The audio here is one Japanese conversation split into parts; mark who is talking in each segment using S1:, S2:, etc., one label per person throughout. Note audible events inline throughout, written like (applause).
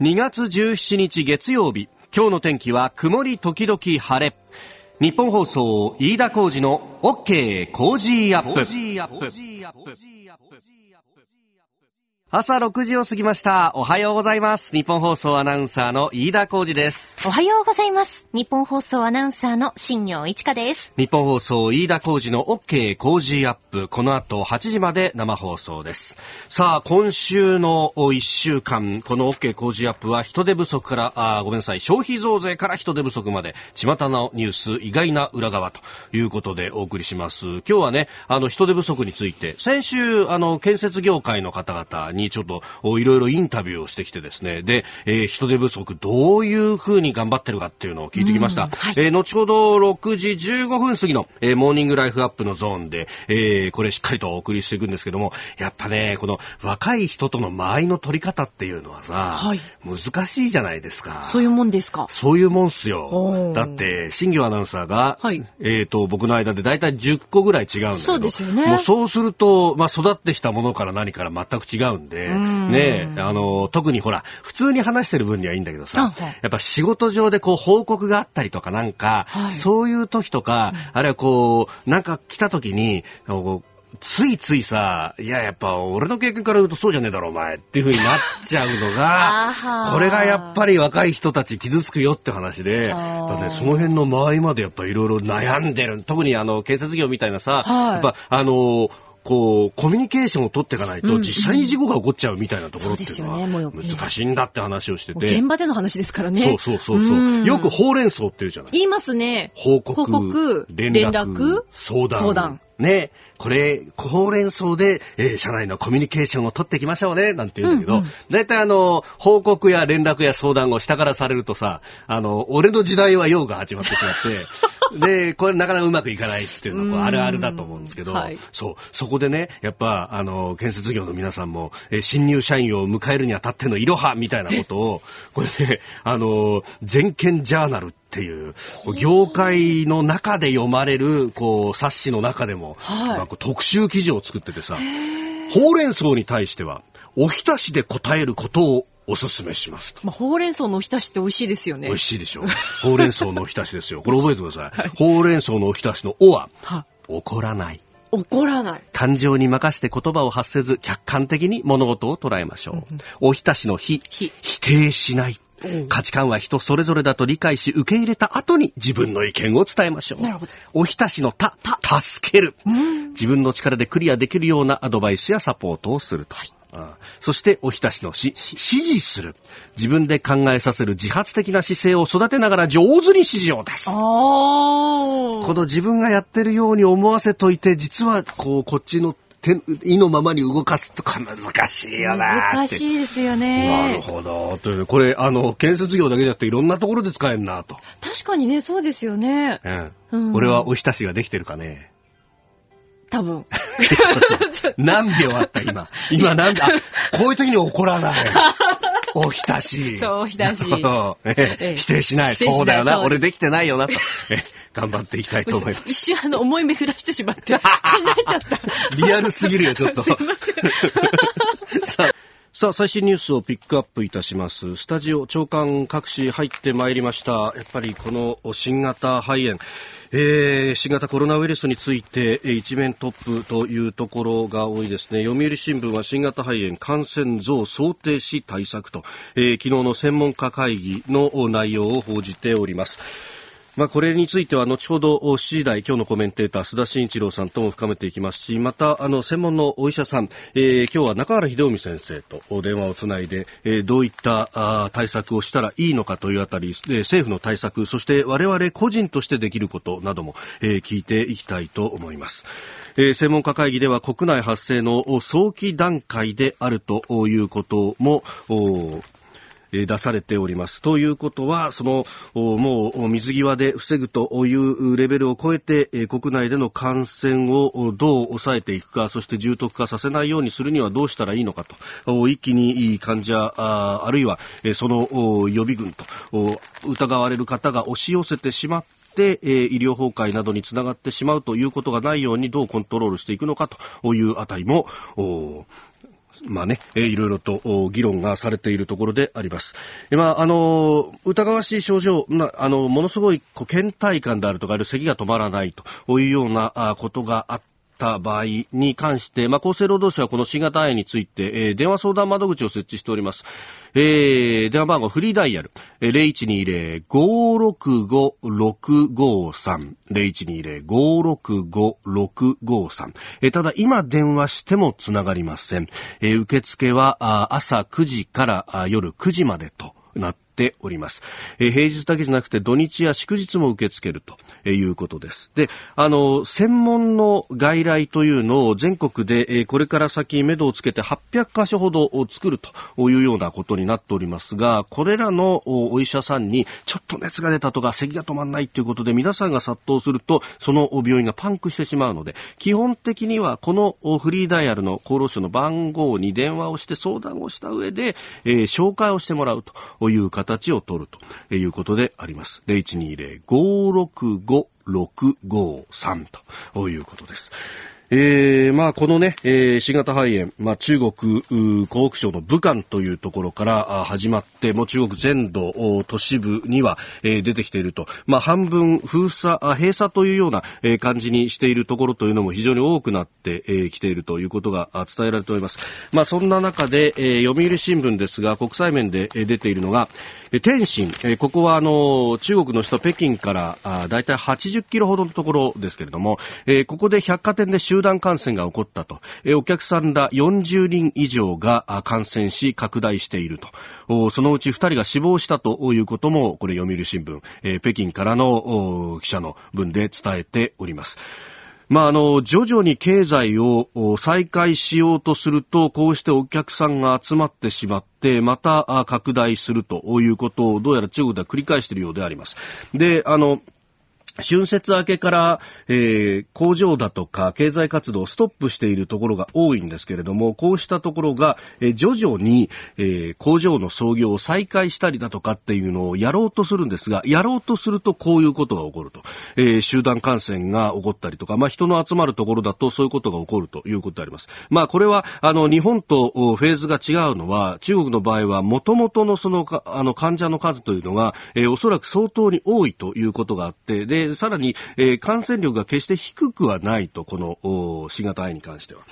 S1: 2月17日月曜日今日の天気は曇り時々晴れ。日本放送飯田浩二の OK 工事アップ。朝6時を過ぎました。おはようございます。日本放送アナウンサーの飯田浩二です。
S2: おはようございます。日本放送アナウンサーの新業一華です。
S1: 日本放送飯田浩二の OK 工事アップ。この後8時まで生放送です。さあ、今週の1週間、この OK 工事アップは人手不足から、あーごめんなさい、消費増税から人手不足まで、巷のニュース、意外な裏側ということでお送りします。今日はね、あの、人手不足について、先週、あの、建設業界の方々にちょっとおいろいろインタビューをしてきてですね、で、えー人手不足どういうふうに頑張ってるかっていうのを聞いてきました。
S2: うんはい
S1: えー後ほど6時15分過ぎの、えーモーニングライフアップのゾーンで、えーこれしっかりとお送りしていくんですけども、やっぱね、この若い人との間合いの取り方っていうのはさ、
S2: はい
S1: 難しいじゃないですか。
S2: そういうもんですか？
S1: そういうもんっすよだって、新業アナウンサーが、
S2: はい
S1: えっ、と、僕の間でだいたい10個ぐらい違うんだけど。
S2: そうですよね
S1: もうそうすると、まあ、育ってきたものから何から全く違うんで、
S2: ん。
S1: ねえあの、特にほら、普通に話してる分にはいいんだけどさ、やっぱ仕事上でこう報告があったりとかなんか、
S2: はい。
S1: そういう時とか、あるいはこう、なんか来た時に、ついついさ、いや、やっぱ俺の経験から言うとそうじゃねえだろ、お前っていう風になっちゃうのが (laughs) これがやっぱり若い人たち傷つくよって話で、だってその辺の間合いまでやっぱいろいろ悩んでる。特にあの、建設業みたいなさ、
S2: はい。
S1: やっぱあの、こう、コミュニケーションを取っていかないと、
S2: うん
S1: 実際に事故が起こっちゃうみたいなところっていうの
S2: そうですよねも
S1: は、
S2: う
S1: 難しいんだって話をしてて。
S2: 現場での話ですからね。
S1: そうそうそうそう。
S2: ん
S1: よくほうれん草っていうじゃない。
S2: 言いますね。
S1: 報告、
S2: 報告
S1: 連絡、
S2: 連絡
S1: 相談。
S2: 相談
S1: ね、これ、ほうれん草で、えー社内のコミュニケーションを取っていきましょうね、なんて言うんだけど、
S2: うんうん。
S1: 大体あの、報告や連絡や相談を下からされるとさ、あの、俺の時代は用が始まってしまって、(laughs) で、これなかなかうまくいかないっていうのはあるあるだと思うんですけど、
S2: はい。
S1: そう、そこでね、やっぱ、あの、建設業の皆さんも、えー新入社員を迎えるにあたってのいろはみたいなことを、(laughs) これね、あの、全県ジャーナルっていう、業界の中で読まれる、こう、冊子の中でも、
S2: はい。
S1: まあこう特集記事を作っててさ、ほうれん草に対しては、おひたしで答えることをお勧めしますと。
S2: まあ、ほうれん草のおひたしって美味しいですよね。
S1: 美味しいでしょ？(laughs) ほうれん草のおひたしですよ。これ覚えてください。ほうれん草のおひたしのおは、
S2: は
S1: 怒らない。
S2: 怒らない。
S1: 感情に任して言葉を発せず客観的に物事を捉えましょう。おひたしのひ、
S2: ひ
S1: 否定しない。価値観は人それぞれだと理解し受け入れた後に自分の意見を伝えましょう。
S2: なるほど
S1: おひたしのた、助ける。自分の力でクリアできるようなアドバイスやサポートをすると。ああそして、おひたしのし、指示する。自分で考えさせる自発的な姿勢を育てながら上手に指示を出す。この自分がやってるように思わせといて、実は、こう、こっちの手、意のままに動かすとか難しいよな。
S2: 難しいですよ
S1: なる
S2: ね。
S1: ほど。というねこれ、あの、建設業だけじゃなくていろんなところで使えるなと。
S2: 確かにね、そうですよね。
S1: うん。
S2: うん
S1: 俺はおひたしができてるかね。
S2: 多分。
S1: 何秒あった今。今何秒、あ、こういう時に怒らない。(laughs) おひたし。
S2: そうおひたし
S1: 否定しない。そうだよな。俺できてないよなと。え頑張っていきたいと思います。
S2: 一瞬あの思い巡らしてしまって、気になっちゃった。
S1: リアルすぎるよ、ちょっと。(laughs)
S2: すいません。(laughs)
S1: さあ、さあ、最新ニュースをピックアップいたします。スタジオ、長官各紙入ってまいりました。やっぱりこの新型肺炎。えー新型コロナウイルスについてえー一面トップというところが多いですね。読売新聞は新型肺炎感染増想定し対策と、えー昨日の専門家会議の内容を報じております。まあ、これについては後ほど7時台今日のコメンテーター須田慎一郎さんとも深めていきますしまたあの専門のお医者さん、えー今日は中原秀臣先生とお電話をつないで、えーどういったあ対策をしたらいいのかというあたり、えー政府の対策そして我々個人としてできることなども、えー聞いていきたいと思います。えー専門家会議では国内発生の早期段階であるということも出されております。ということは、その、もう水際で防ぐというレベルを超えて、国内での感染をどう抑えていくか、そして重篤化させないようにするにはどうしたらいいのかと、一気に患者、あるいは、その予備軍と疑われる方が押し寄せてしまって、で、え医療崩壊などにつながってしまうということがないようにどうコントロールしていくのかというあたりも、まあね、えー、いろいろと議論がされているところであります。えまあ、あの、疑わしい症状、なあの、ものすごいこう倦怠感であるとか、ある咳が止まらないというようなことがあって、った場合に関して、まあ、厚生労働省はこの新型肺炎について、えー、電話相談窓口を設置しております。えー、電話番号フリーダイヤル、えー、0120-565-653、0120-565-653、えー、ただ今電話してもつながりません。えー、受付は朝9時から夜9時までとなってております。えー、平日だけじゃなくて土日や祝日も受け付けるということです。で、あの、専門の外来というのを全国で、えー、これから先目処をつけて800箇所ほどを作るというようなことになっておりますが、これらのお医者さんにちょっと熱が出たとか咳が止まらないということで皆さんが殺到すると、その病院がパンクしてしまうので、基本的にはこのフリーダイヤルの厚労省の番号に電話をして相談をした上で、えー、紹介をしてもらうという形形を取るということであります。0120-565-653ということです。えー、まあ、このね、えー、新型肺炎、まあ、中国、湖北省の武漢というところから始まって、もう中国全土、都市部には、えー、出てきていると。まあ、半分封鎖、閉鎖というような、えー、感じにしているところというのも非常に多くなってき、えー、ているということが伝えられております。まあ、そんな中で、えー、読売新聞ですが、国際面で出ているのが、天津、えここはあの中国の首都北京からあだいたい80キロほどのところですけれども、えここで百貨店で集団感染が起こったと、えお客さんら40人以上が感染し拡大していると、そのうち2人が死亡したということもこれ読売新聞、え北京からの記者の文で伝えております。まあ、あの、徐々に経済を再開しようとすると、こうしてお客さんが集まってしまって、また拡大するということを、どうやら中国では繰り返しているようであります。で、あの、春節明けから、えー、工場だとか経済活動をストップしているところが多いんですけれども、こうしたところが、えー、徐々に、えー、工場の操業を再開したりだとかっていうのをやろうとするんですが、やろうとするとこういうことが起こると。えー、集団感染が起こったりとか、まあ、人の集まるところだとそういうことが起こるということであります。まあ、これは、あの、日本とフェーズが違うのは、中国の場合は、元々のその、あの、患者の数というのが、えー、おそらく相当に多いということがあって、で、さらに、え、感染力が決して低くはないと、この新型肺に関しては。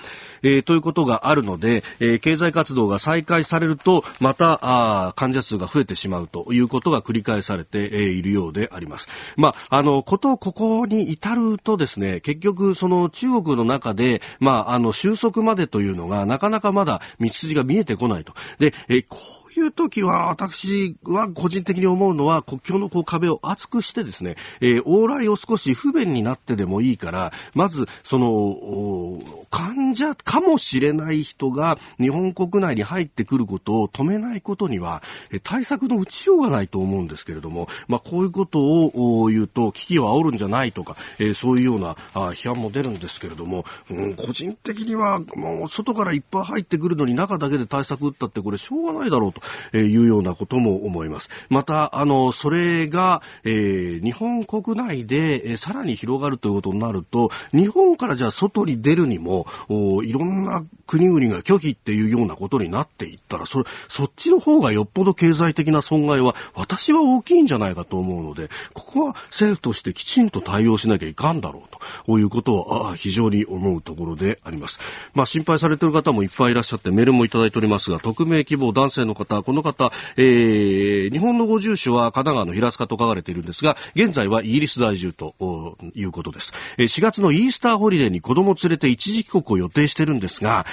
S1: え、ということがあるので、え、経済活動が再開されると、また、あ患者数が増えてしまうということが繰り返されて、え、いるようであります。まあ、あの、ことをここに至るとですね、結局、その中国の中で、まあ、あの、収束までというのが、なかなかまだ道筋が見えてこないと。で、えー、ういう時は、私は個人的に思うのは、国境のこう壁を厚くしてですね、えー、往来を少し不便になってでもいいから、まず、その、患者かもしれない人が日本国内に入ってくることを止めないことには、対策の打ちようがないと思うんですけれども、まあ、こういうことを言うと、危機を煽るんじゃないとか、えー、そういうような批判も出るんですけれども、うん、個人的には、もう外からいっぱい入ってくるのに中だけで対策打ったってこれしょうがないだろうと。いうようなことも思います。また、あの、それが、えー、日本国内で、え、さらに広がるということになると、日本からじゃあ外に出るにも、いろんな国々が拒否っていうようなことになっていったら、それ、そっちの方がよっぽど経済的な損害は、私は大きいんじゃないかと思うので、ここは政府としてきちんと対応しなきゃいかんだろうと、いうことを、非常に思うところであります。まあ、心配されている方もいっぱいいらっしゃって、メールもいただいておりますが、匿名希望男性の方、この方、えー、日本のご住所は神奈川の平塚と書かれているんですが、現在はイギリス在住ということです。4月のイースターホリデーに子供を連れて一時帰国を予定してるんですが、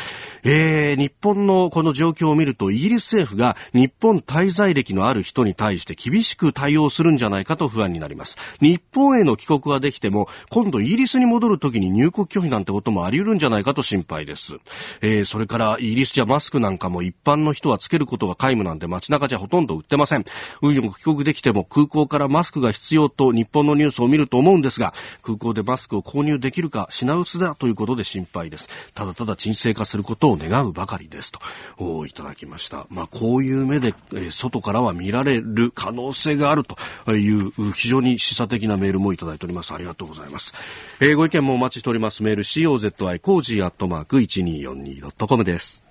S1: えー、日本のこの状況を見ると、イギリス政府が日本滞在歴のある人に対して厳しく対応するんじゃないかと不安になります。日本への帰国はできても、今度イギリスに戻るときに入国拒否なんてこともあり得るんじゃないかと心配です。えー、それからイギリスじゃマスクなんかも一般の人はつけることが皆無なんで街中じゃほとんど売ってません。運よく帰国できても空港からマスクが必要と日本のニュースを見ると思うんですが、空港でマスクを購入できるか品薄だということで心配です。ただただ沈静化することを願うばかりですと、おいただきました。まあ、こういう目で、えー、外からは見られる可能性があるという非常に示唆的なメールもいただいております。ありがとうございます。えー、ご意見もお待ちしております。メール COZY コージーアットマーク 1242.com です。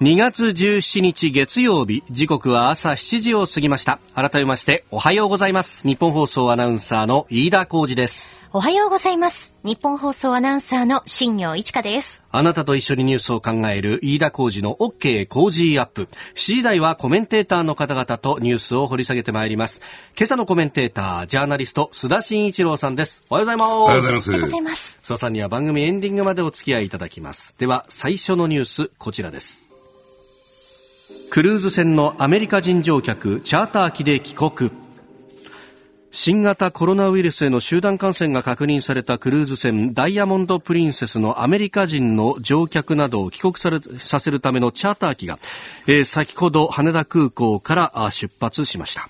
S1: 2月17日月曜日時刻は朝7時を過ぎました。改めましておはようございます。ニッポン放送アナウンサーの飯田浩司です。
S2: おはようございます。ニッポン放送アナウンサーの新行市佳です。
S1: あなたと一緒にニュースを考える飯田浩二の OK 工事アップ。7時台はコメンテーターの方々とニュースを掘り下げてまいります。今朝のコメンテータージャーナリスト須田慎一郎さんです。おはようございます。お
S3: はようございます。
S2: おはようございます。
S1: 須田さんには番組エンディングまでお付き合いいただきます。では最初のニュースこちらですクルーズ船のアメリカ人乗客チャーター機で帰国新型コロナウイルスへの集団感染が確認されたクルーズ船ダイヤモンド・プリンセスのアメリカ人の乗客などを帰国させるためのチャーター機が、えー先ほど羽田空港から出発しました。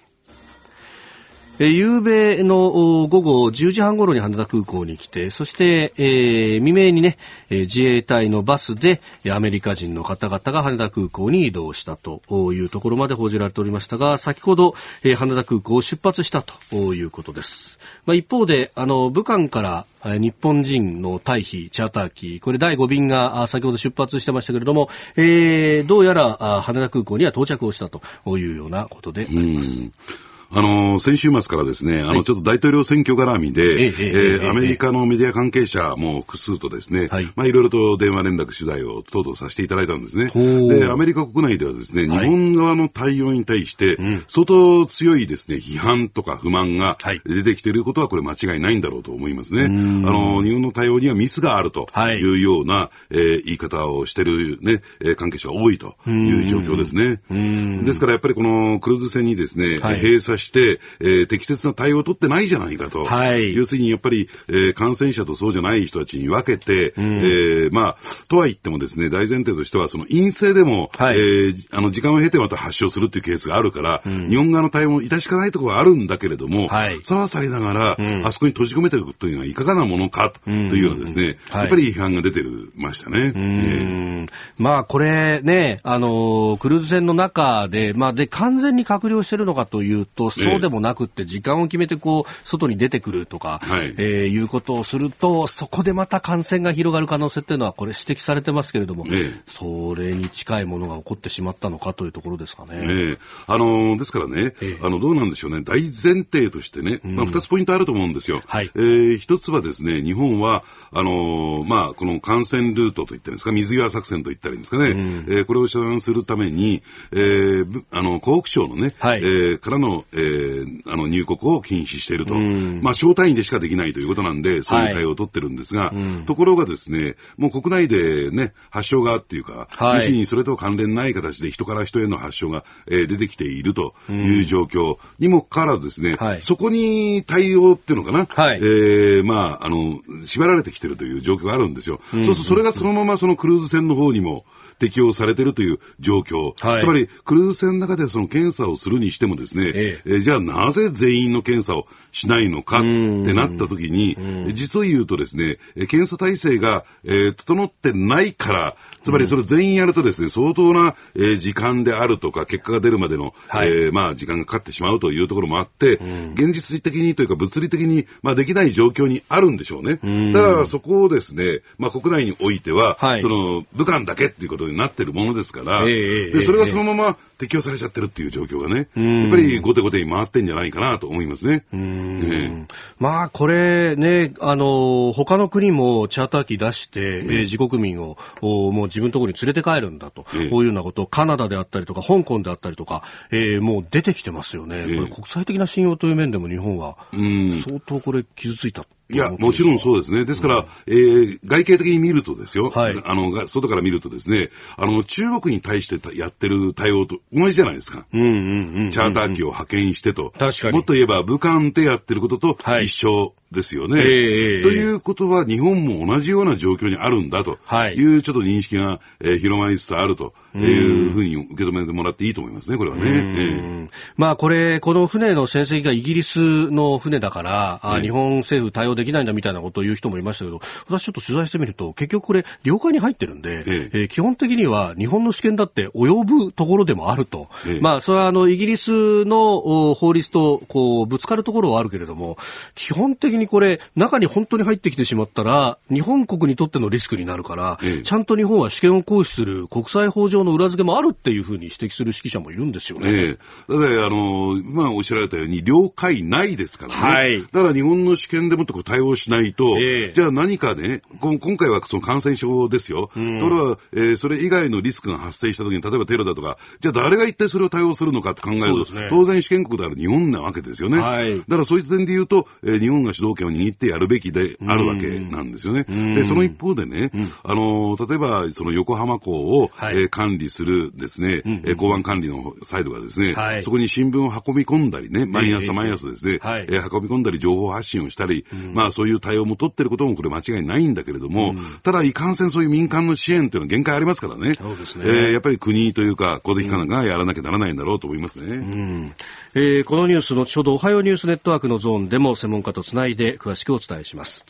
S1: えー夕べの午後10時半頃に羽田空港に来て、そして、えー未明にね、えー自衛隊のバスでアメリカ人の方々が羽田空港に移動したというところまで報じられておりましたが、先ほど、えー羽田空港を出発したということです。まあ、一方で、あの、武漢から日本人の退避、チャーター機、これ第5便が先ほど出発してましたけれども、えーどうやら羽田空港には到着をしたというようなことであります。
S3: うんあの、先週末からですね、あの、
S1: はい。
S3: ちょっと大統領選挙絡みで、
S1: え
S3: アメリカのメディア関係者も複数とですね、
S1: はい。
S3: まあ、いろいろと電話連絡取材をとうとうさせていただいたんですね。で、アメリカ国内ではですね、
S1: はい。
S3: 日本側の対応に対して
S1: うん、
S3: 相当強いですね、批判とか不満が
S1: はい。
S3: 出てきていることは、これ間違いないんだろうと思いますね。あ
S1: ん。
S3: の、日本の対応にはミスがあると
S1: はい。
S3: いうような、えー言い方をしているね、えー関係者が多いという状況ですね。
S1: うん。
S3: ですからやっぱりこのクルーズ船にですね、
S1: はい。
S3: 閉鎖して、えー適切な対応を取ってないじゃないかと。
S1: はい。
S3: 要するにやっぱり、えー感染者とそうじゃない人たちに分けて、
S1: ん。
S3: えーまあ、とは言ってもですね、大前提としては、その陰性でも、
S1: はい。
S3: えーあの、時間を経てまた発症するっていうケースがあるから、日本側の対応も致し方ないところはあるんだけれども、
S1: はい。
S3: さわさりながら、
S1: うん。
S3: あそこに閉じ込めていくというのはいかがなものかというようなですね、
S1: はい。
S3: やっぱり批判が出てましたね。
S1: うーん。まあこれね、あのクルーズ船の中で、まあで完全に隔離をしてるのかというと、そうでもなくって、時間を決めてこう、外に出てくるとか、
S3: はい。
S1: えーいうことをすると、そこでまた感染が広がる可能性っていうのは、これ指摘されてますけれども、
S3: ええ。
S1: それに近いものが起こってしまったのかというところですかね。
S3: ええ。あのーですからね、
S1: ええ。
S3: あの、どうなんでしょうね、大前提としてね、まあ、二つポイントあると思うんですよ。
S1: はい。
S3: えー一つはですね、日本は、あのーまあ、この感染ルートといったんですか、水際作戦といったらいいんですかね、えーこれを遮断するために、えあの、河北省のね、
S1: はい。
S3: えーからの、えーあの、入国を禁止していると。
S1: ん。
S3: まあ、小単位でしかできないということなんで、そういう対応を取ってるんですが、ところがですね、もう国内でね、発症がっていうか、
S1: はい。
S3: にそれと関連ない形で人から人への発症が、えー出てきているという状況にもかかわらずですね、
S1: はい。
S3: そこに対応っていうのかな、
S1: はい。
S3: えーまあ、あの、縛られてきてるという状況があるんですよ。そうするとそれがそのままそのクルーズ船の方にも適用されてるという状況。
S1: はい。
S3: つまり、クルーズ船の中でその検査をするにしてもですね、
S1: え
S3: え。ーじゃあなぜ全員の検査をしないのかってなった時に、実を言うとですね、えー検査体制が、えー整ってないから、つまりそれ全員やるとですね、相当な、えー時間であるとか、結果が出るまでの、
S1: はい。
S3: えーまあ、時間がかかってしまうというところもあって、現実的にというか物理的に、まあ、できない状況にあるんでしょうね。ただ、そこをですね、まあ、国内においては、
S1: はい。
S3: その、武漢だけっていうことになってるものですから、
S1: ええええ
S3: で、それがそのまま適用されちゃってるっていう状況がね、
S1: ん。
S3: やっぱり後手後手に回ってんじゃないかなと思いますね。ええ。
S1: まあ、これね、あの、他の国もチャーター機出して、えー自国民をおもう自分のところに連れて帰るんだと、
S3: ええ。
S1: こういうようなことをカナダであったりとか、香港であったりとか、えーもう出てきてますよね。
S3: ええ。
S1: これ国際的な信用という面でも日本は、
S3: うん。
S1: 相当これ傷ついた。と
S3: いや、もちろんそうですね。ですから、えー外形的に見るとですよ、
S1: はい。
S3: あの、が外から見るとですね、あの、中国に対してたやってる対応と同じじゃないですか。
S1: うんうんうんうん。
S3: チャーター機を派遣してと。
S1: 確かに。
S3: もっと言えば、武漢でやってることと
S1: はい。
S3: 一緒ですよね。
S1: ええ
S3: ということは、日本も同じような状況にあるんだと。
S1: はい。
S3: いうちょっと認識が、えー広まりつつあるというふうに受け止めてもらっていいと思いますね、これはね。
S1: う
S3: ええ。
S1: んまあこれ、この船の船籍がイギリスの船だから、あ
S3: ええ。
S1: 日本政府対応できないんだみたいなことを言う人もいましたけど、私ちょっと取材してみると、結局これ、領海に入ってるんで、
S3: ええ
S1: えー基本的には日本の試験だって及ぶところでもあると。
S3: ええ
S1: まあそれはあのイギリスのお法律とこうぶつかるところはあるけれども、基本的的にこれ、中に本当に入ってきてしまったら、日本国にとってのリスクになるから、ええ、ちゃんと日本は主権を行使する国際法上の裏付けもあるっていうふうに指摘する指揮者もいるんですよね。ええ、
S3: だから、あの、まあ、おっしゃられたように、領海内ですからね。はい。だから日本の主権でもって対応しないと、ええ、じゃあ何かね、今回はその感染症ですよ。うん、ところが、えー、それ以外のリスクが発生したときに、例えばテロだとか、じゃあ誰が一体それを対応するのかって考えると、ね、当然主権国である日本なわけですよね。はい。だからそういう点で言うと、えー、日本が主導権を握ってやるべきであるわけなんですよね。で、その一方でね、あの、例えば、その横浜港を、はい、えー、管理するですね、うんえー、港湾管理のサイドがですね、はい、そこに新聞を運び込んだりね、毎朝毎朝ですね、はい、えー、運び込んだり情報発信をしたり、まあそういう対応も取ってることもこれ間違いないんだけれども、ただいかんせんそういう民間の支援っていうのは限界ありますからね。そうですね。えー、やっぱり国というか公的機関がやらなきゃならないんだろうと思いますね。うん
S1: えー、このニュース、後ほどおはようニュースネットワークのゾーンでも専門家とつないで詳しくお伝えします。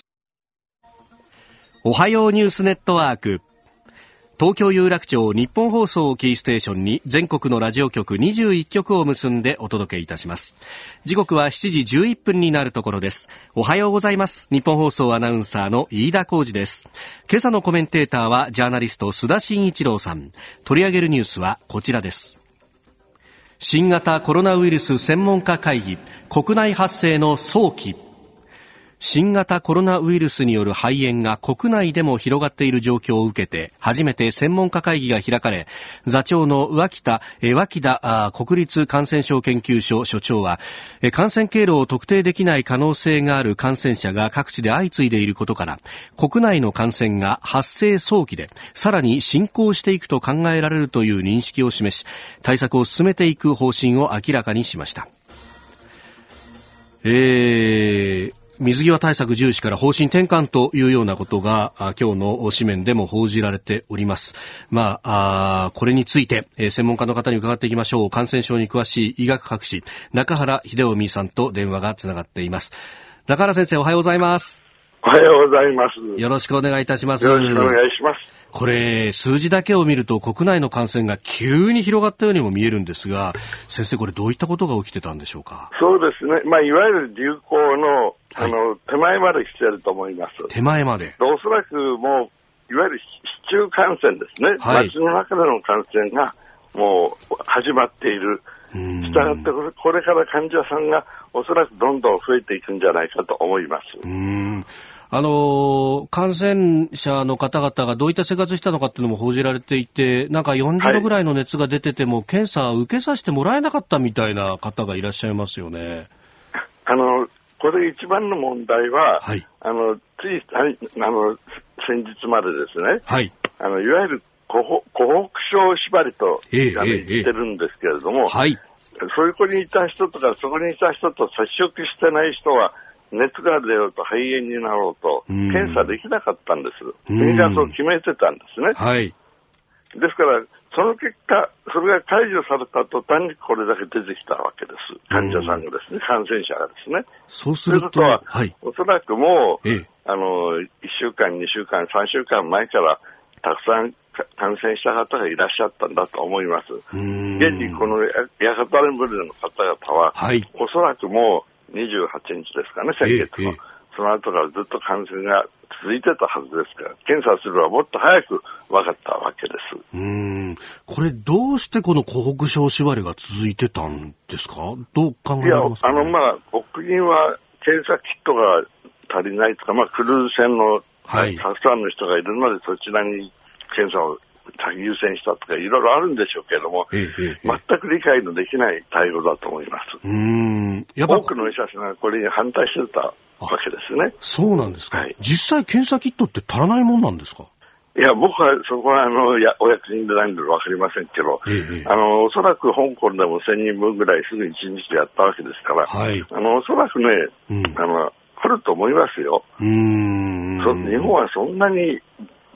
S1: おはようニュースネットワーク。東京有楽町日本放送をキーステーションに全国のラジオ局21局を結んでお届けいたします。時刻は7時11分になるところです。おはようございます。日本放送アナウンサーの飯田浩二です。今朝のコメンテーターはジャーナリスト須田慎一郎さん。取り上げるニュースはこちらです。新型コロナウイルス専門家会議国内発生の早期新型コロナウイルスによる肺炎が国内でも広がっている状況を受けて初めて専門家会議が開かれ座長の脇田脇田国立感染症研究所所長は感染経路を特定できない可能性がある感染者が各地で相次いでいることから国内の感染が発生早期でさらに進行していくと考えられるという認識を示し対策を進めていく方針を明らかにしました。えー水際対策重視から方針転換というようなことが今日の紙面でも報じられております。まあ、あこれについて、えー、専門家の方に伺っていきましょう。感染症に詳しい医学博士、中原秀臣さんと電話がつながっています。中原先生、おはようございます。
S4: おはようございます。
S1: よろしくお願いいたします。
S4: よろしくお願いします。
S1: これ、数字だけを見ると国内の感染が急に広がったようにも見えるんですが、先生、これどういったことが起きてたんでしょうか？
S4: そうですね。まあ、いわゆる流行の、あの、手前まで来てると思います。
S1: 手前まで。
S4: おそらくもう、いわゆる市中感染ですね。はい、街の中での感染がもう始まっている。したがってこれから患者さんがおそらくどんどん増えていくんじゃないかと思います。うん
S1: あの感染者の方々がどういった生活したのかっていうのも報じられていて、なんか40度ぐらいの熱が出てても、はい、検査受けさせてもらえなかったみたいな方がいらっしゃいますよね。
S4: あのこれ一番の問題は、はい、あのついあの先日までですね、はい、あのいわゆる湖北省縛りと、えー、言ってるんですけれども、えー、はい、そういう子にいた人とか、そこにいた人と接触してない人は、熱が出ようと肺炎になろうと、検査できなかったんです。そう決めてたんですね。はい。ですから、その結果、それが解除された途端にこれだけ出てきたわけです。患者さんがですね、感染者がですね。
S1: そうすると、と
S4: は、はい、おそらくもう、ええ、あの、1週間、2週間、3週間前から、たくさん感染した方がいらっしゃったんだと思います。現にこの屋形レベルの方々は、はい、おそらくもう28日ですかね、先月の、ええ、その後からずっと感染が続いてたはずですから、検査するのはもっと早く分かったわけです。
S1: うん。これ、どうしてこの湖北省縛りが続いてたんですか、どう考えますか、
S4: ね、いや、あの、まあ、国民は検査キットが足りないとか、まあ、クルーズ船の、はい、たくさんの人がいるので、そちらに検査を優先したとかいろいろあるんでしょうけれども、ええ、全く理解のできない対応だと思います。うん。多くの医者さんがこれに反対してたわけですね。
S1: そうなんですか、はい、実際検査キットって足らないもんなんですか？
S4: いや、僕はそこはあのやお役人でないので分かりませんけど、ええ、あのおそらく香港でも1000人分ぐらいすぐ1日でやったわけですから、はい、あのおそらくね、うん、あのあると思いますよ。うん。日本はそんなに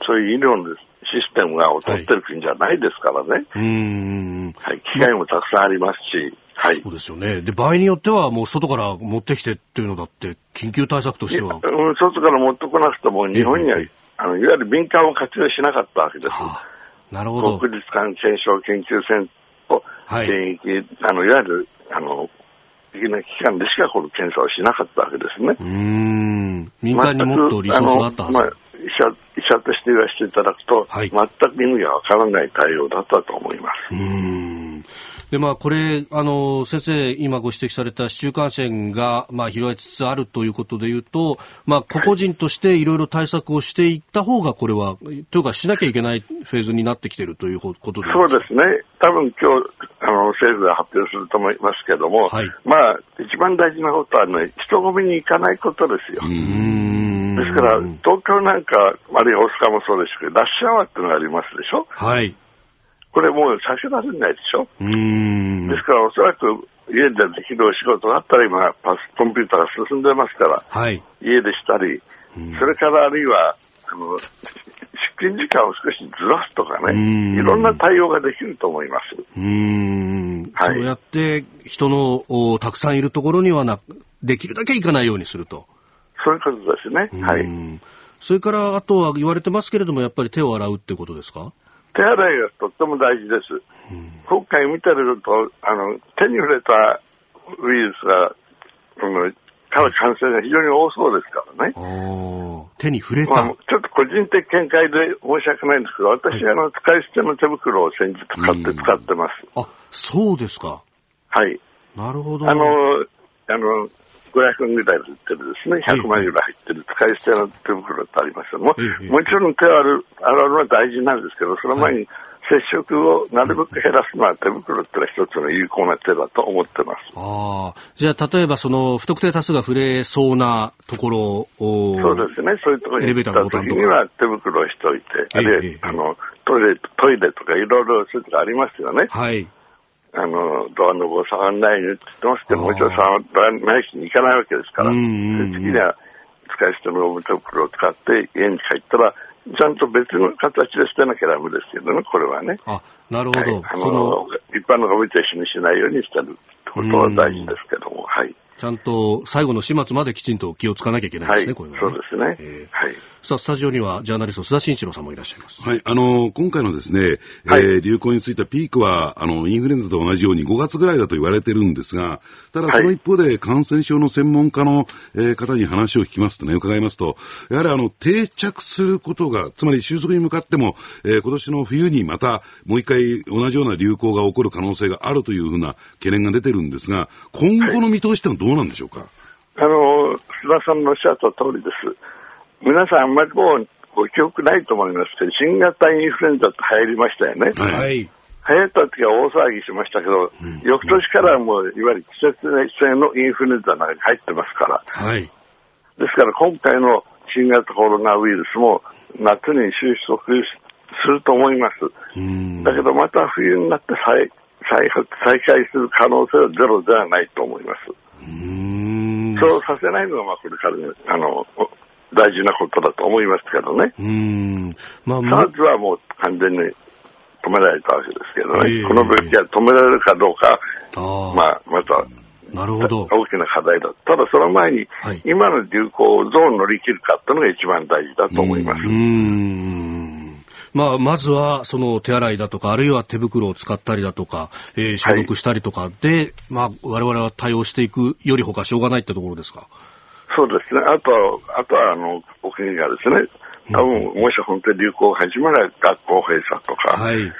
S4: そういう医療のシステムが劣ってる国じゃないですからね。はい、うん。はい。機械もたくさんありますし、はい。
S1: そうですよね。で、場合によってはもう外から持ってきてっていうのだって、緊急対策としては。
S4: うん、外から持ってこなくても、日本には、あの、いわゆる民間を活用しなかったわけです。はあ、
S1: なるほど。
S4: 国立感染症研究センター、はい、あの、いわゆる、あの、的な機関でしかこの検査をしなかったわけですね。う
S1: ん民間にもっとリソースがあったはず、まあ、
S4: 医者医者として言わせていただくと、はい、全く意味がわからない対応だったと思います。
S1: うんで、まあ、これ、あの、先生、今ご指摘された市中感染が、まあ、広がりつつあるということでいうと、まあ、個々人としていろいろ対策をしていった方が、これは、というか、しなきゃいけないフェーズになってきているということで
S4: そうですね。多分今日、あの、政府が発表すると思いますけれども、はい、まあ、一番大事なことはね、人混みに行かないことですよ。ですから、東京なんか、あるいは大阪もそうですけど、ラッシュアワーっていうのがありますでしょ？
S1: はい。
S4: これもう避けられないでしょ？うんですから、おそらく家でできるお仕事だったら今、パスコンピューターが進んでますから、はい、家でしたり、それからあるいは、あの、出勤時間を少しずらすとかね、いろんな対応ができると思います。
S1: うん、はい、そうやって人のおたくさんいるところにはな、できるだけ行かないようにすると。
S4: そういうことですね。はい。
S1: それから、あとは言われてますけれども、やっぱり手を洗うってことですか？
S4: 手洗いがとっても大事です。うん、今回見てると、あの、手に触れたウイルスが、その、から感染が非常に多そうですからね。
S1: 手に触れた、ま
S4: あ、ちょっと個人的見解で申し訳ないんですけど、私、はい、あの、使い捨ての手袋を先日買って使ってます。
S1: あ、そうですか。
S4: はい。
S1: なるほど。
S4: あの、あの、500円ぐらいで売ってるですね、100万円ぐらい入ってる使い捨ての手袋ってありますけども、もちろん手を洗う洗うのは大事なんですけど、その前に接触をなるべく減らすのは手袋ってのは一つの有効な手だと思ってます。
S1: ああ。じゃあ、例えばその不特定多数が触れそうなところ
S4: を、そうですね、そういうところに行った時には手袋をしておいて、あるいは、あの、トイレ、トイレとかいろいろそういうとこありますよね。
S1: はい。
S4: あの、ドアの棒触らないよって言ってますけど、もちろん触らないしに行かないわけですから、そういう時には使い捨てのゴム手袋を使って家に帰ったら、ちゃんと別の形で捨てなきゃダメですけどね、これはね。
S1: あ、なるほど。
S4: はい、あの一般のゴミと一緒にしないようにしてるってことは大事ですけども、はい。
S1: ちゃんと最後の始末まできちんと気をつかなきゃいけないですね、はい、これは、
S4: ね、そうですね。えー、はい。
S1: さあ、スタジオにはジャーナリスト須田慎一郎さんもいらっしゃいます。
S3: はい、あのー、今回のですね、はい、えー、流行についてピークは、あの、インフルエンザと同じように5月ぐらいだと言われてるんですが、ただその一方で感染症の専門家の、えー、方に話を聞きますとね、伺いますと、やはりあの、定着することが、つまり収束に向かっても、えー、今年の冬にまたもう一回同じような流行が起こる可能性があるというふうな懸念が出てるんですが、今後の見通しってのはどうなんでしょうか、はい
S4: あの、須田さんのおっしゃった通りです。皆さんあんまりもうご記憶ないと思いますけど、新型インフルエンザって流行りましたよね。
S1: はい。
S4: 流行った時は大騒ぎしましたけど、うん、翌年からもう、いわゆる季節性のインフルエンザの中に入ってますから。
S1: はい。
S4: ですから今回の新型コロナウイルスも夏に収束すると思います。だけどまた冬になって再再再開する可能性はゼロではないと思います。そうさせないのが、まあ、これから、ね、あの、大事なことだと思いますけどね。うん。まあ、SARS はもう完全に止められたわけですけどね。えー、この病気は止められるかどうか、あまあ、また、
S1: なるほど。
S4: 大きな課題だ。ただその前に、はい、今の流行をどう乗り切るかっていうのが一番大事だと思います。うん。
S1: まあ、まずは、その手洗いだとか、あるいは手袋を使ったりだとか、えー、消毒したりとかで、はい、まあ、我々は対応していくよりほかしょうがないってところですか？
S4: そうですね。あとは、あとは、あの、お国がですね、多分、もし本当に流行を始まら学校閉鎖とか、はい、イン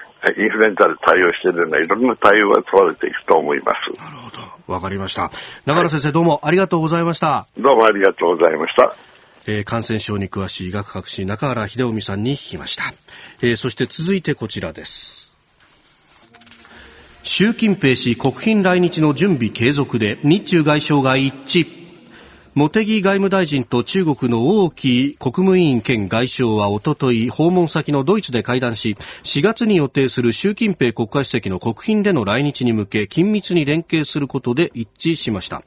S4: フルエンザで対応しているような、いろんな対応が問われていくと思います。
S1: なるほど。わかりました。長原先生、はい、どうもありがとうございました。
S4: どうもありがとうございました。
S1: えー、感染症に詳しい医学博士中原秀臣さんに聞きました。えー、そして続いてこちらです。習近平氏国賓来日の準備継続で日中外相が一致。茂木外務大臣と中国の王毅国務委員兼外相はおととい訪問先のドイツで会談し4月に予定する習近平国家主席の国賓での来日に向け緊密に連携することで一致しました、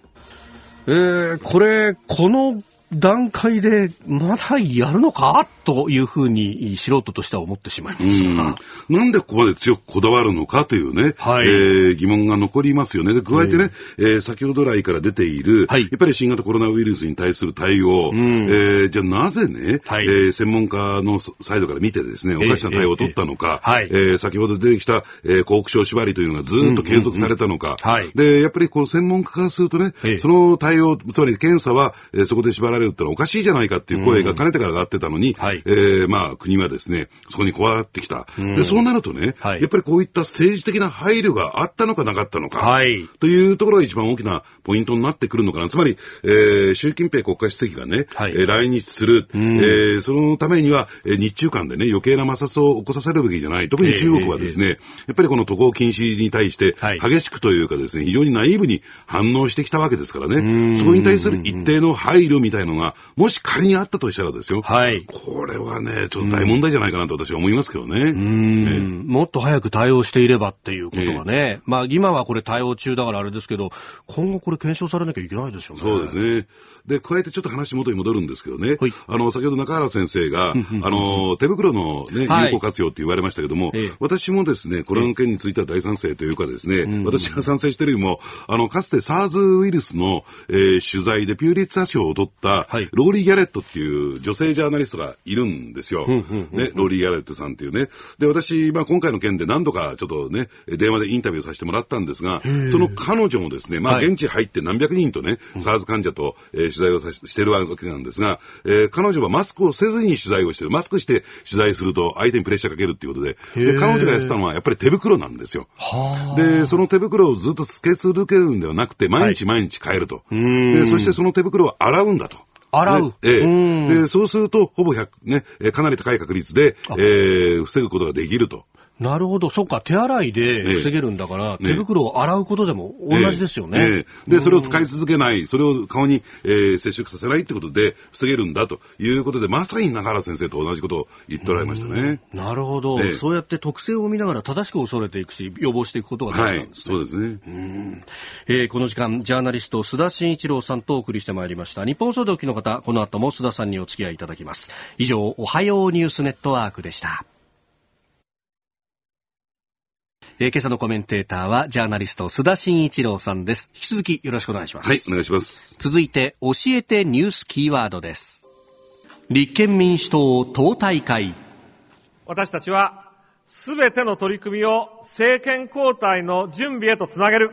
S1: えー、これこの段階でまだやるのかというふうに素人としては思ってしまいますが。
S3: なんでここまで強くこだわるのかというね、はい、えー、疑問が残りますよね。で、加えてね、えー、先ほど来から出ている、はい、やっぱり新型コロナウイルスに対する対応、うん、えー、じゃあなぜね、はい、えー、専門家のサイドから見てですね、おかしな対応を取ったのか、えー、えー、先ほど出てきた、えー、航空省縛りというのがずっと継続されたのか、うんうんうん、で、やっぱりこの専門家からするとね、その対応、つまり検査は、えー、そこで縛られるってのはおかしいじゃないかっていう声がかねてから上がってたのに、はい、えー、まあ、国はですね、そこにこわってきた。で、そうなるとね、はい、やっぱりこういった政治的な配慮があったのかなかったのか、はい、というところが一番大きなポイントになってくるのかな。つまり、えー、習近平国家主席がね、はい、えー、来日する、えー、そのためには、えー、日中間でね、余計な摩擦を起こさせるべきじゃない。特に中国はですね、えー、やっぱりこの渡航禁止に対して、激しくというかですね、非常にナイーブに反応してきたわけですからね、そこに対する一定の配慮みたいのが、もし仮にあったとしたらですよ、はい、これはね、ちょっと大問題じゃないかなと私は思いますけどね。うん、
S1: もっと早く対応していればっていうことはね、まあ今はこれ対応中だからあれですけど、今後これ検証されなきゃいけないですよね。
S3: そうですね。で、加えてちょっと話元に戻るんですけどね、はい、あの、先ほど中原先生が、あの、手袋のね、有効活用って言われましたけども、はい、私もですね、この案件については大賛成というかですね、私が賛成してるよりも、あの、かつて SARS ウイルスの、えー、取材でピューリッツァ賞を取った、はい、ローリー・ギャレットっていう女性ジャーナリストがいるんですよ。ね、ローリー・ギャレットさんっていうね。で、私、まあ今回の件で何度かちょっとね、電話でインタビューさせてもらったんですが、その彼女もですね、まあ現地入って何百人とね、はい、SARS 患者と、えー、取材をさしてるわけなんですが、えー、彼女はマスクをせずに取材をしてる。マスクして取材すると相手にプレッシャーかけるっていうことで、で彼女がやってたのはやっぱり手袋なんですよ。で、その手袋をずっとつけ続けるんではなくて、毎日毎日変えると。はい、で、そしてその手袋を洗うんだと。
S1: 洗う。
S3: ええで、そうすると、ほぼ100、ね、かなり高い確率で、えー、防ぐことができると。
S1: なるほど、そっか、手洗いで防げるんだから、手袋を洗うことでも同じですよね。え
S3: えで、それを使い続けない、それを顔に、えー、接触させないってことで防げるんだということで、まさに中原先生と同じことを言っておられましたね。
S1: なるほど、そうやって特性を見ながら正しく恐れていくし、予防していくことが大事なんですね。はい、そうですね。うんえー、この時間、ジャーナリスト、須田慎一郎さんとお送りしてまいりました。日本総動機の方、この後も須田さんにお付き合いいただきます。以上、おはようニュースネットワークでした。えー、今朝のコメンテーターはジャーナリスト須田慎一郎さんです。引き続きよろしくお願いします。
S3: はい、お願いします。
S1: 続いて、教えてニュースキーワードです。立憲民主党党大会。
S5: 私たちは、すべての取り組みを政権交代の準備へとつなげる。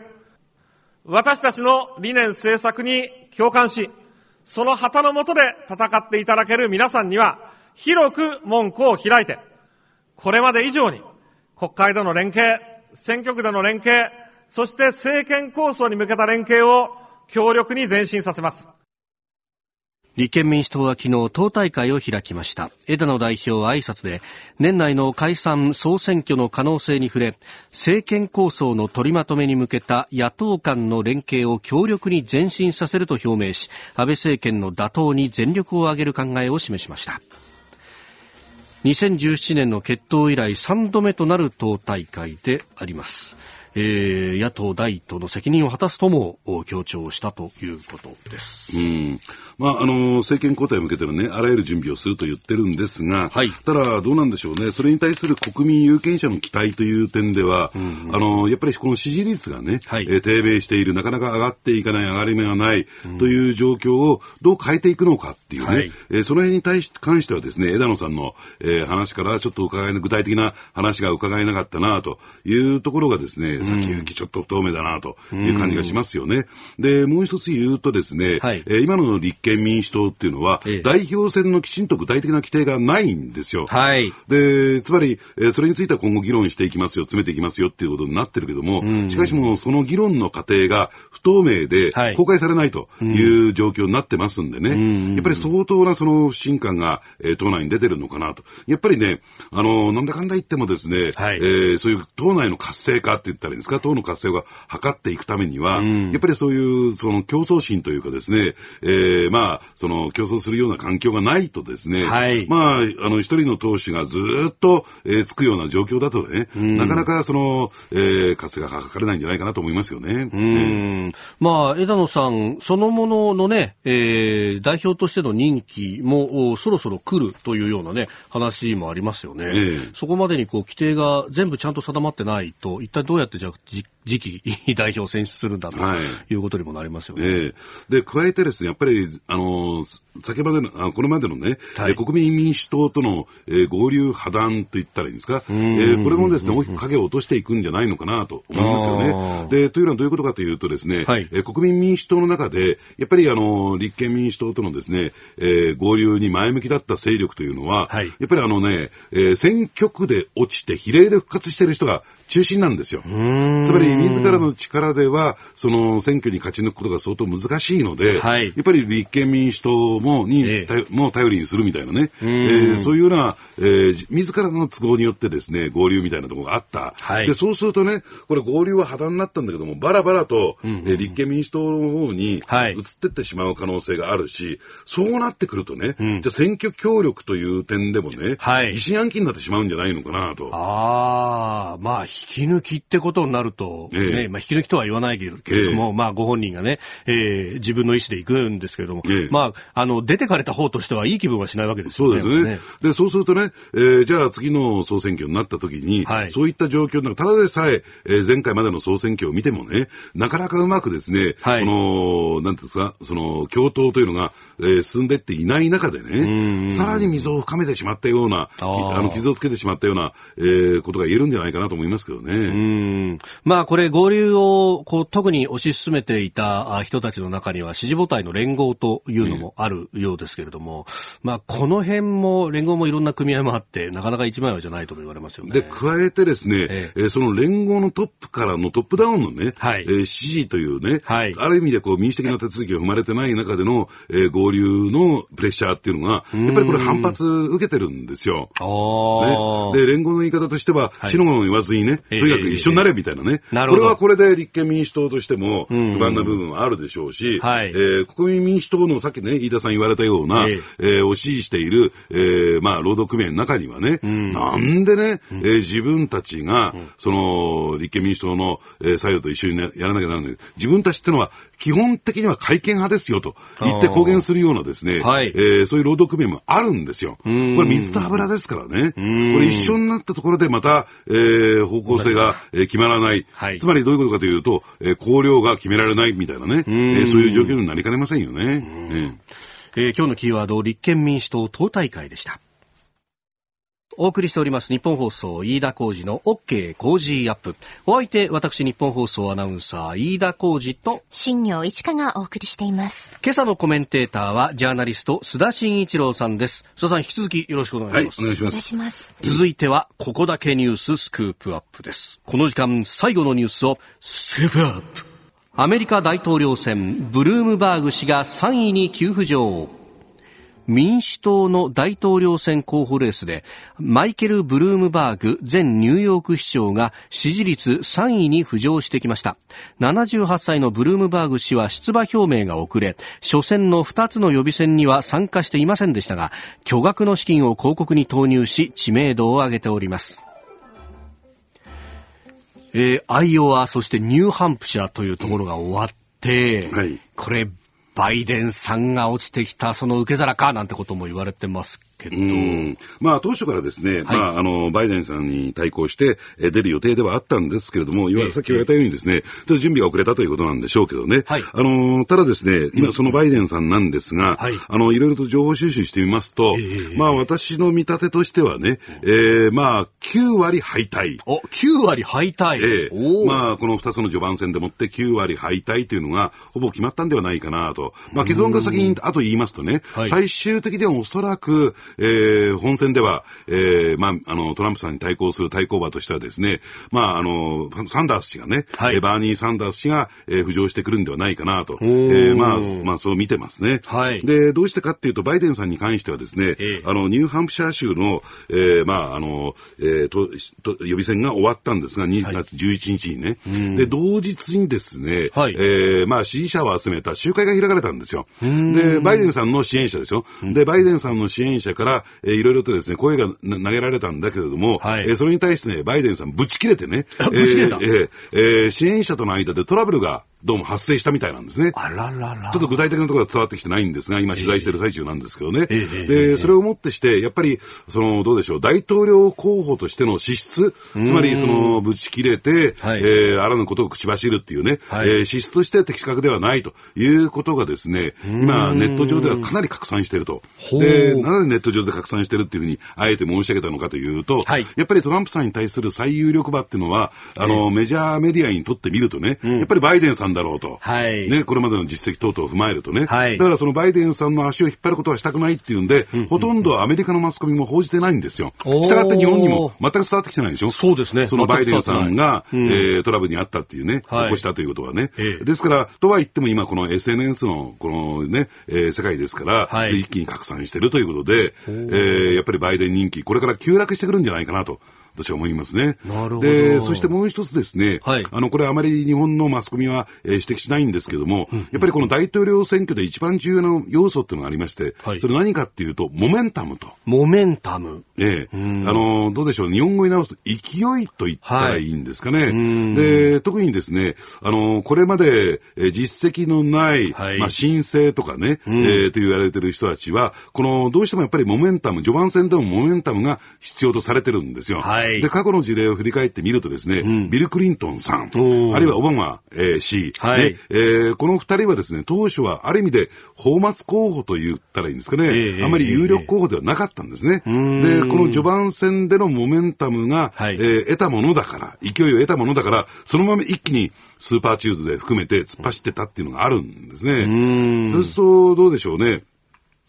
S5: 私たちの理念政策に共感し、その旗の下で戦っていただける皆さんには、広く門戸を開いて、これまで以上に国会での連携、選挙区での連携、そして政権構想に向けた連携を強力に前進させます。
S1: 立憲民主党は昨日党大会を開きました枝野代表は挨拶で年内の解散総選挙の可能性に触れ政権構想の取りまとめに向けた野党間の連携を強力に前進させると表明し安倍政権の打倒に全力を挙げる考えを示しました2017年の決闘以来3度目となる党大会であります。えー、野党第一党の責任を果たすとも強調したということです。
S3: うん。まあ、あの、政権交代に向けてのね、あらゆる準備をすると言ってるんですが、はい、ただ、どうなんでしょうね、それに対する国民有権者の期待という点では、うんうん、あの、やっぱりこの支持率がね、はい、えー、低迷している、なかなか上がっていかない、上がり目がない、という状況をどう変えていくのかっていうね、はい、えー、その辺に対し関してはですね、枝野さんの、えー、話からちょっと伺い具体的な話が伺えなかったなというところがですね、先行きちょっと不透明だなという感じがしますよね。で、もう一つ言うとですね、はい、えー、今の立憲民主党っていうのは、ええ、代表選のきちんと具体的な規定がないんですよ。はい。で、つまり、えー、それについては今後議論していきますよ、詰めていきますよっていうことになってるけども、しかしもうその議論の過程が不透明で公開されないという状況になってますんでね、やっぱり相当なその不信感が、えー、党内に出てるのかなと。やっぱりね、あの、なんだかんだ言ってもですね、はい、えー、そういう党内の活性化って言ったらりですか、党の活性化を図っていくためには、うん、やっぱりそういう、その競争心というかですね、えー、まあ、その競争するような環境がないとですね、はい、まあ、あの、一人の党首がずっと、えー、つくような状況だとね、うん、なかなかその、えー、活性が図れないんじゃないかなと思いますよね。
S1: うん。まあ、枝野さん、そのもののね、えー、代表としての任期もそろそろ来るというようなね、話もありますよね。えー、そこまでにこう、規定が全部ちゃんと定まってないと、一体どうやってじゃ次期 (laughs) 代表を選出するんだとい。うことにもなりますよね。はい、え。ー、
S3: で、加えてですね、やっぱり、あの、先までの、あこれまでのね、はい、国民民主党との、えー、合流破談と言ったらいいんですか、えー、これもですね、大きく影を落としていくんじゃないのかなと思いますよね。で、というのはどういうことかというとですね、はい、えー、国民民主党の中で、やっぱりあの、立憲民主党とのですね、えー、合流に前向きだった勢力というのは、はい、やっぱりあのね、えー、選挙区で落ちて比例で復活している人が中心なんですよ。つまり、自らの力では、その選挙に勝ち抜くことが相当難しいので、はい、やっぱり立憲民主党もに、ええ、も頼りにするみたいなね、えー、そういうような、えー、自らの都合によってですね、合流みたいなところがあった。はい、で、そうするとね、これ合流は破談になったんだけども、バラバラと、うんうん、えー、立憲民主党の方に移ってってしまう可能性があるし、そうなってくるとね、うん、じゃ選挙協力という点でもね、はい、疑心暗鬼になってしまうんじゃないのかなと。
S1: ああ、まあ、引き抜きってことになると、えー、ね、まあ、引き抜きとは言わないけれども、えー、まあ、ご本人がね、えー、自分の意思で行くんですけれども、えー、まあ、あの、出てかれた方としてはいい気分はしないわけですよ
S3: ね。そうですね。ね。で、そうするとね、えー、じゃあ次の総選挙になった時に、はい、そういった状況のただでさええー、前回までの総選挙を見てもね、なかなかうまくですね、はい、この、なんていうんですか、その、共闘というのが、えー、進んでっていない中でね、さらに溝を深めてしまったような、あの、傷をつけてしまったような、えー、ことが言えるんじゃないかなと思いますけどね。う
S1: ん。まあ、これ、合流を、こう、特に推し進めていた人たちの中には、支持母体の連合というのもあるようですけれども、まあ、この辺も、連合もいろんな組合もあって、なかなか一枚岩じゃないとも言われますよね。
S3: で、加えてですね、ええその連合のトップからのトップダウンのね、はい、えー、支持というね、はい、ある意味でこう民主的な手続きが踏まれてない中での、えー、合流のプレッシャーっていうのが、やっぱりこれ反発受けてるんですよ。ね、で、連合の言い方としては、はい、の言わずにね、とにかく一緒になれみたいなね。えー、これはこれで立憲民主党としても不満な部分はあるでしょうし、はい、えー、国民民主党のさっきね、飯田さん言われたような、えー、えー、を支持している、えー、まあ、労働組合の中にはね、うん、なんでね、えー、自分たちが、その、立憲民主党の、えー、作用と一緒に、ね、やらなきゃならない。自分たちってのは、基本的には改憲派ですよと。言って公言するようなですね、はい、えー、そういう労働組合もあるんですよ。これ水と油ですからね。これ一緒になったところでまた、えー、方向性が、えー、決まらない。はい、つまりどういうことかというと、えー、綱領が決められないみたいなね、えー、そういう状況になりかねませんよね。
S1: えー、今日のキーワード、立憲民主党党大会でした。お送りしております日本放送飯田浩二の OK 工事アップ。お相手、私日本放送アナウンサー飯田浩二と
S2: 新業一華がお送りしています。
S1: 今朝のコメンテーターはジャーナリスト須田慎一郎さんです。須田さん引き続きよろしくお願いします。
S3: はい、お願いします。お願いします。
S1: 続いてはここだけニューススクープアップです。この時間最後のニュースをスクープアップ。アメリカ大統領選ブルームバーグ氏が3位に急浮上。民主党の大統領選候補レースでマイケル・ブルームバーグ前ニューヨーク市長が支持率3位に浮上してきました。78歳のブルームバーグ氏は出馬表明が遅れ初戦の2つの予備選には参加していませんでしたが巨額の資金を広告に投入し知名度を上げております。えー、アイオワ、そしてニューハンプシャーというところが終わって、はい、これ、バイデンさんが落ちてきたその受け皿かなんてことも言われてますけど。
S3: まあ当初からですね、はい、まああの、バイデンさんに対抗して出る予定ではあったんですけれども、えさっき言われたようにですね、ちょっと準備が遅れたということなんでしょうけどね。はい、あの、ただですね、今そのバイデンさんなんですが、はい、あの、いろいろと情報収集してみますと、えー、まあ私の見立てとしてはね、えー、まあ9割敗退。
S1: お、9割敗退。
S3: ええ。ー、まあこの2つの序盤戦でもって9割敗退というのがほぼ決まったんではないかなと。まあ結論が先に後言いますとね、最終的にはおそらく、えー、本選では、えー、まあ、あの、トランプさんに対抗する対抗馬としてはですね、まあ、あの、サンダース氏がね、はい、バーニー・サンダース氏が、えー、浮上してくるんではないかなと、えー、まあ、まあ、そう見てますね。はい。で、どうしてかっていうと、バイデンさんに関してはですね、えー、あの、ニューハンプシャー州の、えー、まあ、あの、えー、と、と予備選が終わったんですが、2月11日にね、はい、で、同日にですね、はい、えー、まあ、支持者を集めた集会が開かれたんですよ。で、バイデンさんの支援者ですよ。で、バイデンさんの支援者から、えー、いろいろとですね、声が投げられたんだけれども、はい、えー、それに対してね、バイデンさんぶち切れてね、(laughs)
S1: ぶち切れた、えー
S3: えー、支援者との間でトラブルがどうも発生したみたいなんですね。
S1: あららら。
S3: ちょっと具体的なところは伝わってきてないんですが、今取材している最中なんですけどね。えー、で、それをもってして、やっぱり、その、どうでしょう、大統領候補としての資質、つまり、その、ぶち切れて、はい、えー、あらぬことを口走るっていうね、はい、えー、資質として適格ではないということがですね、今、ネット上ではかなり拡散していると。で、なぜネット上で拡散しているっていうふうに、あえて申し上げたのかというと、はい、やっぱりトランプさんに対する最有力馬っていうのは、あの、メジャーメディアにとってみるとね、やっぱりバイデンさんだろうと。はい。ね、これまでの実績等々を踏まえるとね。はい。だからそのバイデンさんの足を引っ張ることはしたくないっていうんで、うんうん、ほとんどアメリカのマスコミも報じてないんですよ。したがって日本にも全く伝わってきてないでしょ？
S1: そうですね。
S3: そのバイデンさんが、うん、えー、トラブルにあったっていうね、はい、起こしたということはね。ええ、ですから、とは言っても今この SNS のこのね、えー、世界ですから、はい、一気に拡散してるということで、えー、やっぱりバイデン人気、これから急落してくるんじゃないかなと。私は思いますね。
S1: なるほど。
S3: で、そしてもう一つですね、はい、あの、これあまり日本のマスコミは、えー、指摘しないんですけども、うん、やっぱりこの大統領選挙で一番重要な要素っていうのがありまして、はい、それ何かっていうと、モメンタムと。
S1: モメンタム。
S3: ええ。あの、どうでしょう、日本語に直すと勢いと言ったらいいんですかね。はい、で、特にですね、あの、これまで、えー、実績のない、はい、まあ、申請とかね、えー、と言われてる人たちは、この、どうしてもやっぱりモメンタム、序盤戦でもモメンタムが必要とされてるんですよ。はい、で、過去の事例例を振り返ってみるとですね、うん、ビル・クリントンさん、あるいはオバマ、えー、氏、はい、えー、この二人はですね、当初はある意味で、泡沫候補と言ったらいいんですかね、えー、あまり有力候補ではなかったんですね。で、この序盤戦でのモメンタムが、はい、えー、得たものだから、勢いを得たものだから、そのまま一気にスーパーチューズデー含めて突っ走ってたっていうのがあるんですね。そうすると、どうでしょうね。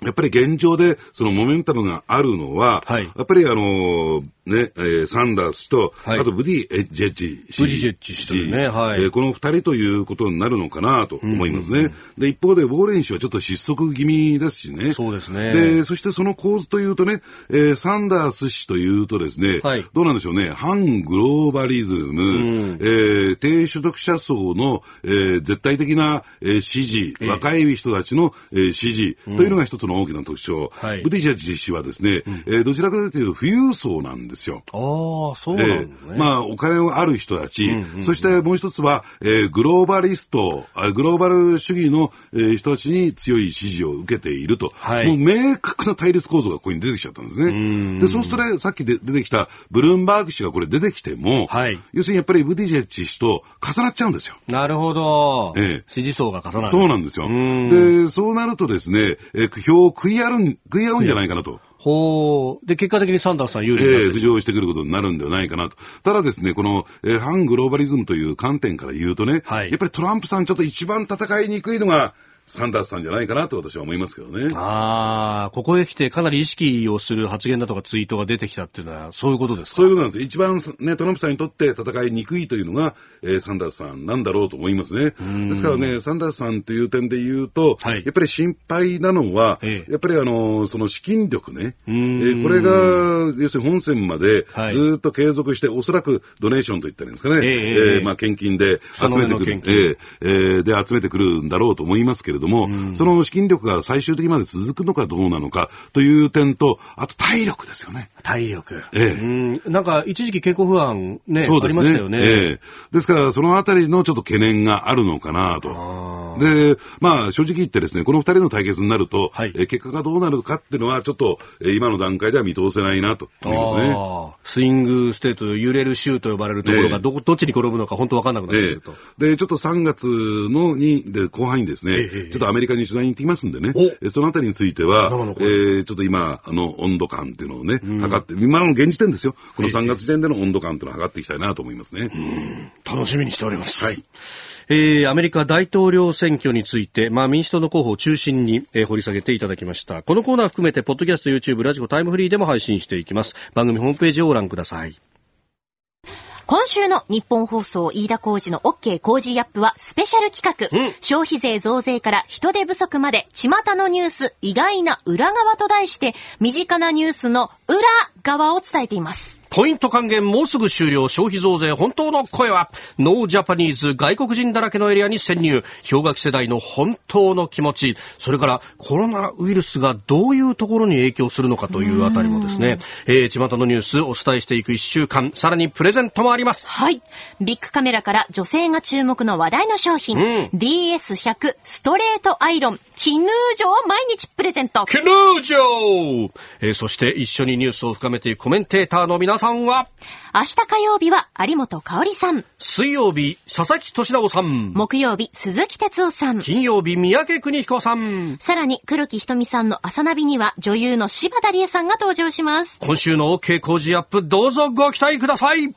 S3: やっぱり現状でそのモメンタムがあるのは、はい、やっぱりあのね、えー、サンダースと、はい、あとブディ・エッジェッジ
S1: 氏。ブティジェッジ氏ね、はい。
S3: えー、この二人ということになるのかなと思いますね。うんうんうん、で、一方で、ウォーレン氏はちょっと失速気味ですしね。
S1: そうですね。
S3: で、そしてその構図というとね、えー、サンダース氏というとですね、はい、どうなんでしょうね、反グローバリズム、うん、えー、低所得者層の、えー、絶対的な、えー、支持、若い人たちの、えー、支持。というのが一つの大きな特徴。はい、ブディ・ジェッジ氏はですね、うん、えー、どちらかというと富裕層なんですよ。
S1: ああ。そうなんね、
S3: まあ、お金のある人たち、うんうんうん、そしてもう一つは、えー、グローバリスト、グローバル主義の、えー、人たちに強い支持を受けていると、はい、もう明確な対立構造がここに出てきちゃったんですね。で、そうすると、さっきで出てきたブルームバーグ氏がこれ出てきても、はい、要するにやっぱりブディジェッジ氏と重なっちゃうんですよ。
S1: なるほど。ええ、支持層が重なる。
S3: そうなんですよ。で、そうなるとですね、えー、票を食い合う、食い合うんじゃないかなと。
S1: ほう。で、結果的にサンダースさん有利
S3: になる、えー、浮上してくることになるんではないかなと。ただですね、この、えー、反グローバリズムという観点から言うとね、はい、やっぱりトランプさんちょっと一番戦いにくいのが、サンダースさんじゃないかなと私は思いますけどね。
S1: ああ、ここへ来てかなり意識をする発言だとかツイートが出てきたっていうのは、そういうことですか？
S3: そういうことなんです。一番ね、トランプさんにとって戦いにくいというのが、えー、サンダースさんなんだろうと思いますね。ですからね、サンダースさんという点で言うと、はい、やっぱり心配なのは、ええ、やっぱりあの、その資金力ね。えー、これが、要するに本線までずっと継続して、はい、おそらくドネーションといったらいいんですかね。えー、えー、まあ献金で集めてくる。えー、えー、で集めてくるんだろうと思いますけれども、そのの資金力が最終的まで続くのかどうなのかという点と、あと体力ですよね。
S1: 体力。ええ。なんか一時期健康不安ね、そうですねありましたよね。
S3: ええ。ですからそのあたりのちょっと懸念があるのかなと。で、まあ正直言ってですね、この二人の対決になると、はい、え結果がどうなるかっていうのはちょっと、え今の段階では見通せないなと思いますね。
S1: スイングステート、揺れる州と呼ばれるところがど、えどっちに転ぶのか本当わかんなくなってくると。
S3: で、ちょっと3月のに、で、後半にですね、えちょっとアメリカに取材に行ってきますんでね、えそのあたりについては、えー、ちょっと今、あの、温度感っていうのをね、うん、測って、今の現時点ですよ。この3月時点での温度感っていうのを測っていきたいなと思いますね。
S1: 楽しみにしております。
S3: はい。
S1: えー、アメリカ大統領選挙について、まあ、民主党の候補を中心に、えー、掘り下げていただきました。このコーナー含めて、ポッドキャスト、YouTube、ラジコ、タイムフリーでも配信していきます。番組ホームページをご覧ください。
S2: 今週の日本放送飯田浩二の OK 工事アップはスペシャル企画、うん、消費税増税から人手不足まで巷のニュース意外な裏側と題して身近なニュースの裏側を伝えています。
S1: ポイント還元もうすぐ終了。消費増税本当の声は、ノージャパニーズ外国人だらけのエリアに潜入。氷河期世代の本当の気持ち。それからコロナウイルスがどういうところに影響するのかというあたりもですね、えー、巷のニュースお伝えしていく一週間。さらにプレゼントもあります。
S2: はい。ビッグカメラから女性が注目の話題の商品。うん、DS100 ストレートアイロン。キヌージョを毎日プレゼント。
S1: キヌージョえー、そして一緒にニュースを深めていくコメンテーターの皆さんさんは？
S2: 明日火曜日は有本香里さん。
S1: 水曜日、佐々木俊直さん。
S2: 木曜日、鈴木哲夫さん。
S1: 金曜日、三宅邦彦さん。
S2: さらに、黒木瞳さんの朝ナビには女優の柴田理恵さんが登場します。
S1: 今週の OK 工事アップ、どうぞご期待ください。